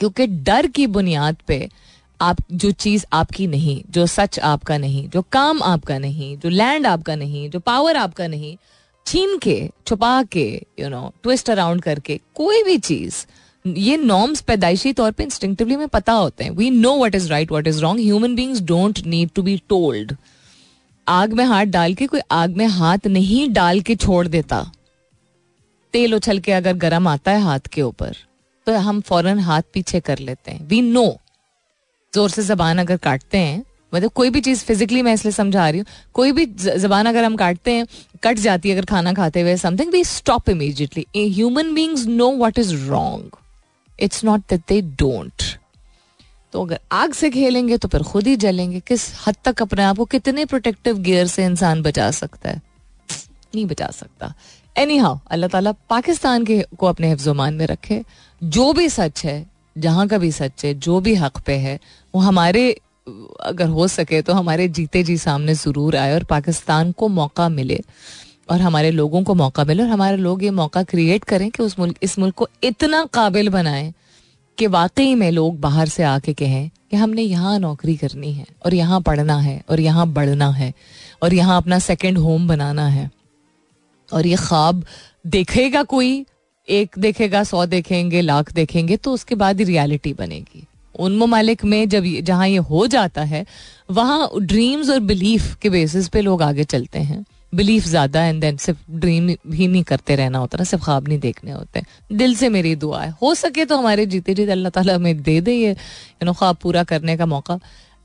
क्योंकि डर की बुनियाद पे आप, जो चीज़ आपकी नहीं, जो सच आपका नहीं, जो काम आपका नहीं, जो लैंड आपका नहीं, जो पावर आपका नहीं, छीन के, छुपा के यू नो ट्विस्ट अराउंड करके, कोई भी चीज़, ये नॉर्म्स पैदाइशी तौर पे इंस्टिंक्टिवली में पता होते हैं। We know what is right what is wrong human beings don't need to be told आग में हाथ डाल के, कोई आग में हाथ नहीं डाल के छोड़ देता। तेल उछल के अगर गर्म आता है हाथ के ऊपर तो हम फ़ौरन हाथ पीछे कर लेते हैं। वी नो ज़ोर से जबान अगर काटते हैं मतलब कोई भी चीज़ फिजिकली मैं इसलिए समझा रही हूँ, कोई भी जबान अगर हम काटते हैं, कट जाती है अगर खाना खाते हुए something we stop immediately human beings know what is wrong it's not that they don't तो अगर आग से खेलेंगे तो फिर खुद ही जलेंगे। किस हद तक अपने आप को कितने प्रोटेक्टिव गियर से इंसान बचा सकता है? नहीं बचा सकता। एनी हाउ अल्लाह ताला पाकिस्तान के को अपने हिफ्जमान में रखे। जो भी सच है, जहाँ का भी सच है, जो भी हक पे है, वो हमारे, अगर हो सके तो हमारे जीते जी सामने ज़रूर आए और पाकिस्तान को मौका मिले। और हमारे लोगों को मौका मिले और हमारे लोग ये मौका क्रिएट करें कि उस मुल्क, इस मुल्क को इतना काबिल बनाएँ। कि वाकई में लोग बाहर से आके कहें कि हमने यहाँ नौकरी करनी है और यहाँ पढ़ना है और यहाँ बढ़ना है और यहाँ अपना सेकंड होम बनाना है। और ये ख्वाब देखेगा कोई, एक देखेगा, सौ देखेंगे, लाख देखेंगे तो उसके बाद ही रियलिटी बनेगी। उन ममालिक में जब जहाँ ये हो जाता है, वहाँ ड्रीम्स और बिलीफ के बेसिस पे लोग आगे चलते हैं। बिलीफ ज़्यादा एंड देन सिर्फ़ ड्रीम ही नहीं करते रहना होता ना सिर्फ़ ख्वाब नहीं देखने होते। दिल से मेरी दुआ है। हो सके तो हमारे जीते जीते अल्लाह ताला हमें दे दे ये यू नो ख्वाब पूरा करने का मौका।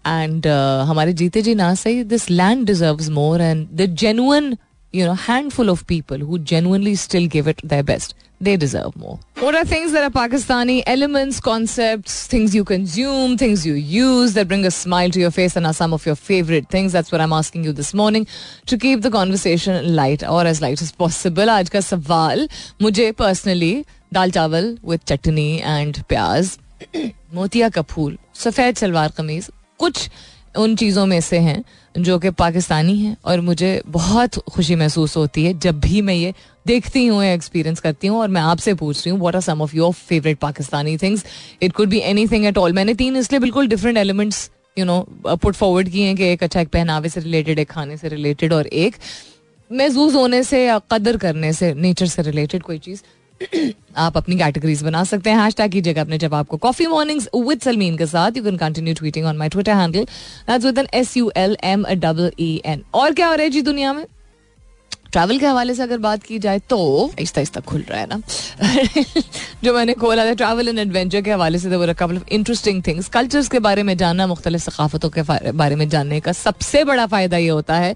एंड uh, हमारे जीते जी ना सही this land deserve more and the genuine you know, handful of people who genuinely still give it their best. They deserve more. What are things that are Pakistani elements, concepts, things you consume, things you use that bring a smile to your face and are some of your favorite things? That's what I'm asking you this morning to keep the conversation light or as light as possible. Aaj ka sawal, personally, dal chawal with chutney and pyaz, motia kapoor, safed salwar kameez, उन चीज़ों में से हैं जो कि पाकिस्तानी हैं और मुझे बहुत खुशी महसूस होती है जब भी मैं ये देखती हूँ एक्सपीरियंस करती हूँ और मैं आपसे पूछ रही हूँ what are some of your favourite Pakistani things it could be anything at all मैंने तीन इसलिए बिल्कुल different elements you know put forward किए हैं कि एक अच्छा एक पहनावे से रिलेटेड एक खाने से रिलेटेड और एक महजूज होने से या कदर करने से नेचर से रिलेटेड कोई चीज़। आप अपनी कैटेगरीज बना सकते हैं। हैश टैग कीजिएगा अपने जवाब को कॉफ़ी मॉर्निंग विद सलमीन के साथ। You can continue tweeting on my Twitter handle with S U L M double E N और क्या हो रहा है जी दुनिया में? ट्रैवल के हवाले से अगर बात की जाए तो आहिस्ता आहिस्ता खुल रहा है ना। जो मैंने खोला था ट्रैवल एंड एडवेंचर के हवाले से वो couple of interesting things cultures के बारे में जानना, मुख्तलिफ़ सकाफतों के बारे में जानने का सबसे बड़ा फ़ायदा ये होता है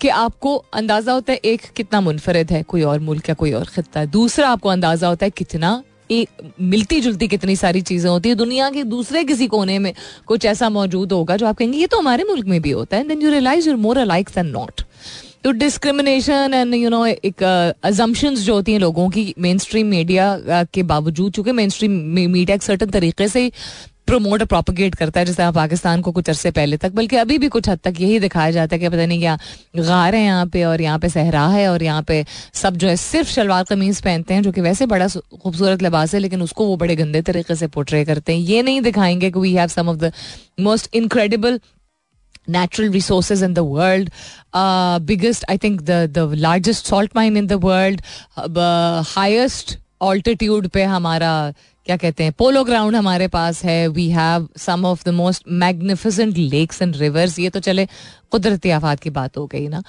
कि आपको अंदाज़ा होता है एक कितना मुनफरद है, कोई और मुल्क या कोई और खत्ता है। दूसरा आपको अंदाज़ा होता है कितना एक मिलती जुलती कितनी सारी चीज़ें होती है। दुनिया के दूसरे किसी कोने में कुछ ऐसा मौजूद होगा जो आप कहेंगे, ये तो हमारे मुल्क में भी होता है। Then you realise you're more alike than not तो डिस्क्रिमिनेशन एंड यू नो एक अजम्पन्स uh, जो होती हैं लोगों की मेन स्ट्रीम मीडिया के बावजूद चूँकि मेन स्ट्रीम मीडिया एक सर्टन तरीके से प्रमोट और प्रोपोगेट करता है जैसे पाकिस्तान को कुछ अरसे पहले तक बल्कि अभी भी कुछ हद तक यही दिखाया जाता है कि पता नहीं क्या गार है यहाँ पे और यहाँ पे सहरा है और यहाँ पे सब जो है सिर्फ़ शलवार कमीज पहनते हैं जो कि वैसे बड़ा खूबसूरत लिबास है लेकिन उसको वो बड़े गंदे तरीके से पोट्रे करते हैं। ये नहीं दिखाएँगे कि we have some of the most incredible natural resources in the world. Uh, biggest, I think, the the largest salt mine in the world. Uh, highest altitude पे हमारा क्या कहते हैं पोलो ग्राउंड हमारे पास है we have some of the most magnificent lakes and rivers ये तो चले कुदरती आफात की बात हो गई ना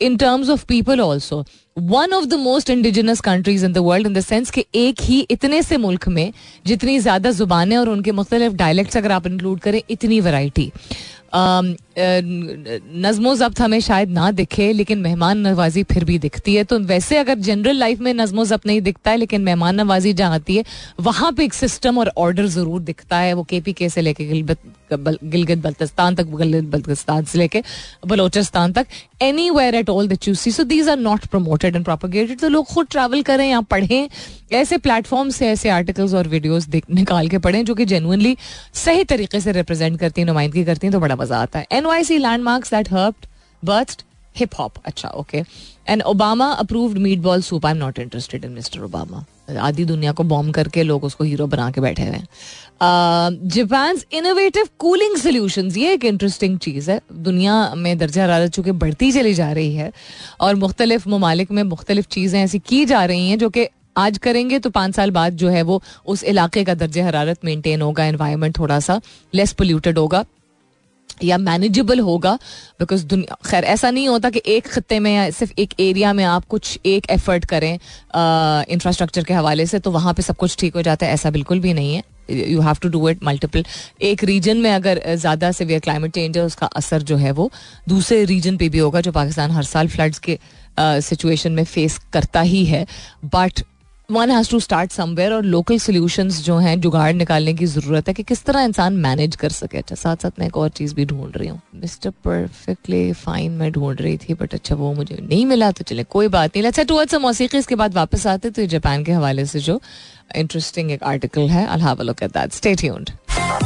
in terms of people also one of the most indigenous countries in the world in the sense कि एक ही इतने से मुल्क में जितनी ज़्यादा जुबानें और उनके मुख्तलिफ़ डायलेक्ट्स अगर आप इंक्लूड करें इतनी वैरायटी नज्मो जब्त हमें शायद ना दिखे, लेकिन मेहमान नवाजी फिर भी दिखती है। तो वैसे अगर जनरल लाइफ में नज़मो जब्त नहीं दिखता है, लेकिन मेहमान नवाजी जहाँ आती है, वहाँ पे एक सिस्टम और ऑर्डर ज़रूर दिखता है, वो के पी के से लेके गिलगित बल्तिस्तान तक, गिलगित बल्तिस्तान से लेके बलोचिस्तान तक anywhere at all the so these are not promoted and propagated तो लोग खुद ट्रैवल करें या पढ़ें, ऐसे प्लेटफॉर्म से ऐसे आर्टिकल्स और वीडियोस निकाल के पढ़ें जो कि जेनुअनली सही तरीके से रिप्रेजेंट करती हैं, नुमाइंदगी करती हैं तो बड़ा मज़ा आता है. N Y C landmarks that herb birth hip hop अच्छा okay and Obama approved meatball soup I am not interested in mister Obama आधी दुनिया को बॉम्ब करके लोग उसको हीरो बना के बैठे हुए हैं। जापान इनोवेटिव कूलिंग सोल्यूशन ये एक इंटरेस्टिंग चीज़ है। दुनिया में दर्जा हरारत चूँकि बढ़ती चली जा रही है और मुख्तलिफ़ ममालिक में मुख्तलिफ़ चीज़ें ऐसी की जा रही हैं जो कि आज करेंगे तो पाँच साल बाद जो है वो उस इलाके का दर्ज हरारत मेंटेन होगा एनवायरनमेंट थोड़ा सा लेस पोल्यूटेड होगा। या मैनेजेबल होगा बिकॉज़ दुनिया, खैर, ऐसा नहीं होता कि एक खत्ते में या सिर्फ़ एक एरिया में आप कुछ एक एफर्ट करें इंफ्रास्ट्रक्चर के हवाले से तो वहाँ पे सब कुछ ठीक हो जाता है, ऐसा बिल्कुल भी नहीं है। You have to do it multiple एक रीजन में अगर ज़्यादा सिवियर क्लाइमेट चेंज है, उसका असर जो है वो दूसरे रीजन पे भी होगा, जो पाकिस्तान हर साल फ्लड्स के सिचुएशन में फेस करता ही है। But one has to start somewhere और लोकल सोल्यूशंस जो हैं, जुगाड़ निकालने की ज़रूरत है कि किस तरह इंसान मैनेज कर सके। अच्छा साथ साथ मैं एक और चीज़ भी ढूंढ रही हूँ। मिस्टर परफेक्टली फाइन मैं ढूंढ रही थी बट अच्छा वो मुझे नहीं मिला तो चले कोई बात नहीं। अच्छा टू मौसीकी इसके बाद वापस आते तो जापान के हवाले से जो इंटरेस्टिंग एक आर्टिकल है have a look at that. Stay tuned.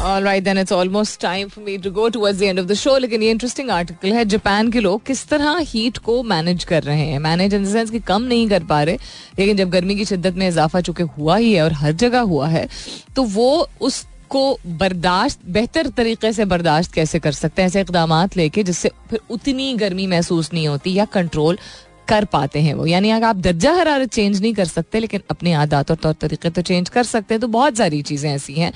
All right, then it's almost time for me to go towards the end of the show. लेकिन ये इंटरेस्टिंग आर्टिकल है जापान के लोग किस तरह हीट को मैनेज कर रहे हैं मैनेज इन सेंस कि कम नहीं कर पा रहे लेकिन जब गर्मी की शिद्दत में इजाफा चूँकि हुआ ही है और हर जगह हुआ है तो वो उस को बर्दाश्त बेहतर तरीके से बर्दाश्त कैसे कर सकते हैं ऐसे इकदाम लेके जिससे फिर उतनी गर्मी महसूस नहीं होती या कंट्रोल कर पाते हैं वो। यानी अगर आप दर्जा हरारत चेंज नहीं कर सकते, लेकिन अपने आदात और तौर तरीके तो चेंज कर सकते हैं तो बहुत सारी चीज़ें ऐसी हैं,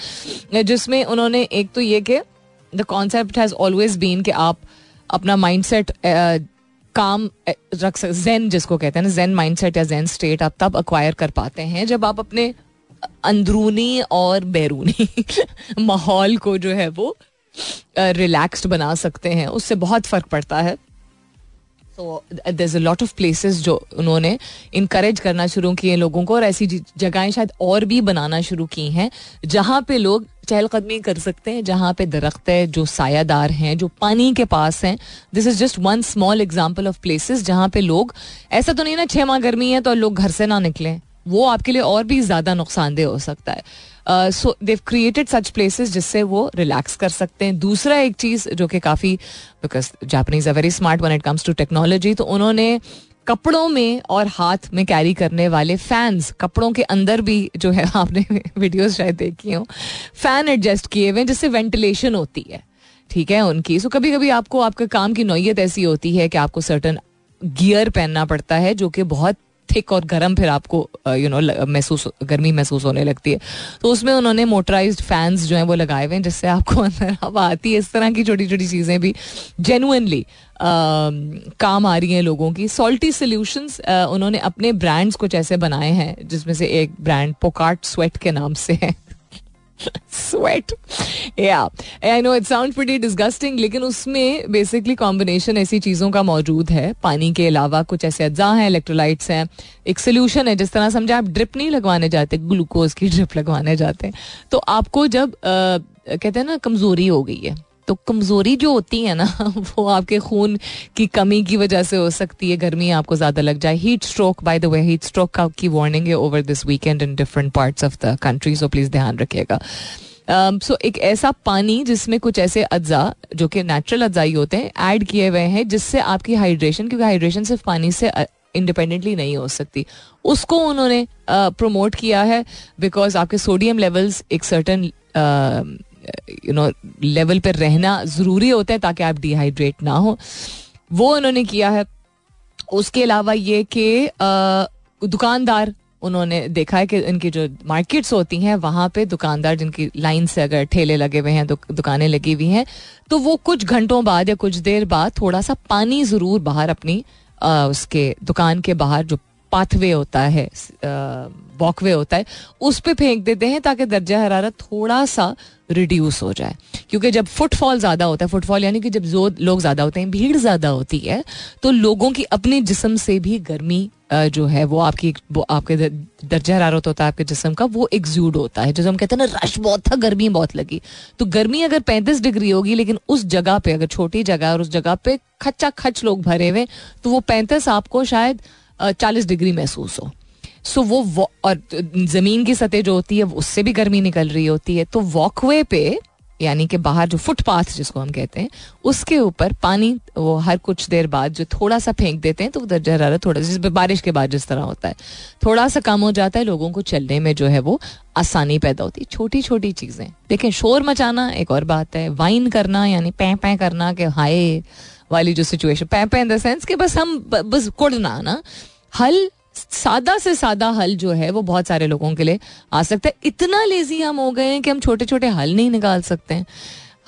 जिसमें उन्होंने एक तो ये कि the concept has always been कि आप अपना माइंड सेट काम रख सक जैन जिसको कहते हैं ना जैन माइंड सेट या जैन स्टेट आप तब अक्वायर कर पाते हैं, जब आप अपने अंदरूनी और बैरूनी माहौल को जो है वो रिलैक्स्ड बना सकते हैं, उससे बहुत फ़र्क पड़ता है। तो there a lot of places जो उन्होंने इनक्रेज करना शुरू किए लोगों को और ऐसी जगहें शायद और भी बनाना शुरू की हैं, जहाँ पे लोग चहलकदमी कर सकते हैं, जहाँ पे दरख्त है, जो सायादार हैं, जो पानी के पास हैं। This is just one small example of places जहाँ पे लोग, ऐसा तो नहीं ना छः माह गर्मी है तो लोग घर से ना निकलें। वो आपके लिए और भी ज़्यादा नुकसानदेह हो सकता है। सो देव क्रिएटेड सच प्लेसेस जिससे वो रिलैक्स कर सकते हैं। दूसरा एक चीज़ जो कि काफ़ी because Japanese are very smart when it comes to technology तो उन्होंने कपड़ों में और हाथ में कैरी करने वाले फैंस कपड़ों के अंदर भी जो है, आपने वीडियोस शायद देखी हो फ़ैन एडजस्ट किए हुए जिससे वेंटिलेशन होती है। ठीक है, उनकी। सो कभी कभी आपको, आपके काम की नोयत ऐसी होती है कि आपको सर्टन गियर पहनना पड़ता है जो कि बहुत थिक और गर्म फिर आपको यू नो महसूस गर्मी महसूस होने लगती है। तो उसमें उन्होंने मोटराइज फैंस जो हैं वो लगाए हुए हैं, जिससे आपको अंदर हवा आती है। इस तरह की छोटी छोटी चीज़ें भी जेनुनली काम आ रही हैं लोगों की। सॉल्टी सोल्यूशंस उन्होंने अपने ब्रांड्स कुछ ऐसे बनाए हैं, जिसमें से एक ब्रांड पोकार्ट स्वेट के नाम से है। स्वेट या I know it sound pretty disgusting लेकिन उसमें बेसिकली कॉम्बिनेशन ऐसी चीज़ों का मौजूद है। पानी के अलावा कुछ ऐसे अज्जा हैं इलेक्ट्रोलाइट्स हैं। एक सोल्यूशन है जिस तरह समझे आप ड्रिप नहीं लगवाने जाते ग्लूकोज की ड्रिप लगवाने जाते हैं। तो आपको जब आ, कहते हैं ना कमज़ोरी हो गई है तो कमज़ोरी जो होती है ना वो आपके खून की कमी की वजह से हो सकती है। गर्मी आपको ज़्यादा लग जाए। Heat stroke by the way heat stroke का की वार्निंग है over this weekend in different parts of the country so please ध्यान रखिएगा। सो um, एक ऐसा पानी जिसमें कुछ ऐसे अज्जा जो कि नेचुरल अज्जा ही होते हैं ऐड किए हुए हैं जिससे आपकी हाइड्रेशन क्योंकि हाइड्रेशन सिर्फ़ पानी से इंडिपेंडेंटली नहीं हो सकती। उसको उन्होंने प्रमोट किया है बिकॉज़ आपके सोडियम लेवल्स एक सर्टन यू नो लेवल पर रहना ज़रूरी होता है ताकि आप डिहाइड्रेट ना हो। वो उन्होंने किया है। उसके अलावा ये कि दुकानदार उन्होंने देखा है कि इनकी जो मार्केट्स होती हैं वहाँ पे दुकानदार जिनकी लाइन से अगर ठेले लगे हुए हैं दुकानें लगी हुई हैं तो वो कुछ घंटों बाद या कुछ देर बाद थोड़ा सा पानी ज़रूर बाहर अपनी आ, उसके दुकान के बाहर जो पाथवे होता है वॉकवे होता है, उस पर फेंक देते हैं ताकि दर्जा हरारत थोड़ा सा रिड्यूस हो जाए। क्योंकि जब फुटफॉल ज़्यादा होता है फुटफॉल यानी कि जब जो लोग ज़्यादा होते हैं, भीड़ ज़्यादा होती है तो लोगों की अपने जिसम से भी गर्मी जो है, वो आपकी, वो आपके दर्जा हरारत होता है आपके जिसम का, वो एग्जूड होता है। जैसे हम कहते हैं ना, रश बहुत था, गर्मी बहुत लगी। तो गर्मी अगर पैंतीस डिग्री होगी, लेकिन उस जगह पे, अगर छोटी जगह और उस जगह पे खच्चा खच लोग भरे हुए तो वो पैंतीस आपको शायद चालीस डिग्री महसूस हो। सो वो और ज़मीन की सतह जो होती है उससे भी गर्मी निकल रही होती है। तो वॉकवे पे, यानी कि बाहर जो फुटपाथ जिसको हम कहते हैं, उसके ऊपर पानी, वो हर कुछ देर बाद जो थोड़ा सा फेंक देते हैं तो दर्जा हरारत थोड़ा, जिस बारिश के बाद जिस तरह होता है थोड़ा सा कम हो जाता है, लोगों को चलने में जो है वो आसानी पैदा होती है। छोटी छोटी चीज़ें। देखें, शोर मचाना एक और बात है वाइन करना, यानी पै पै करना कि हाय वाली जो सिचुएशन पै पै इन द सेंस कि बस हम बस कुड़ना ना हल, सादा से सादा हल जो है, वो बहुत सारे लोगों के लिए आ सकता है। इतना लेजी हम हो गए हैं कि हम छोटे छोटे हल नहीं निकाल सकते हैं।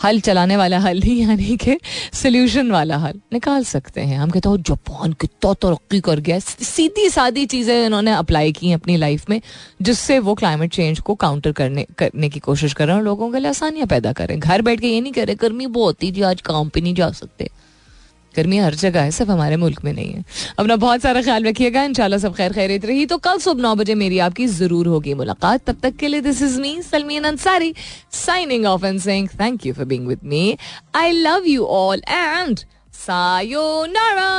हल चलाने वाला हल नहीं यानी कि सोल्यूशन वाला हल निकाल सकते हैं। हम कहते हो जापान कितना तरक्की कर गया सीधी सादी चीज़ें इन्होंने अप्लाई की अपनी लाइफ में जिससे वो क्लाइमेट चेंज को काउंटर करने करने की कोशिश कर रहे हैं और लोगों के लिए आसानियाँ पैदा करें घर बैठ के ये नहीं करे गर्मी बहुत ही जी आज काम पे नहीं जा सकते गर्मी हर जगह है सिर्फ़ हमारे मुल्क में नहीं है। अपना बहुत सारा ख्याल रखिएगा, इंशाल्लाह सब खैर खैरित रही। तो कल सुबह नौ बजे मेरी आपकी ज़रूर होगी मुलाकात। तब तक के लिए this is me Salmeen Ansari signing off and saying thank you for being with me I love you all and sayonara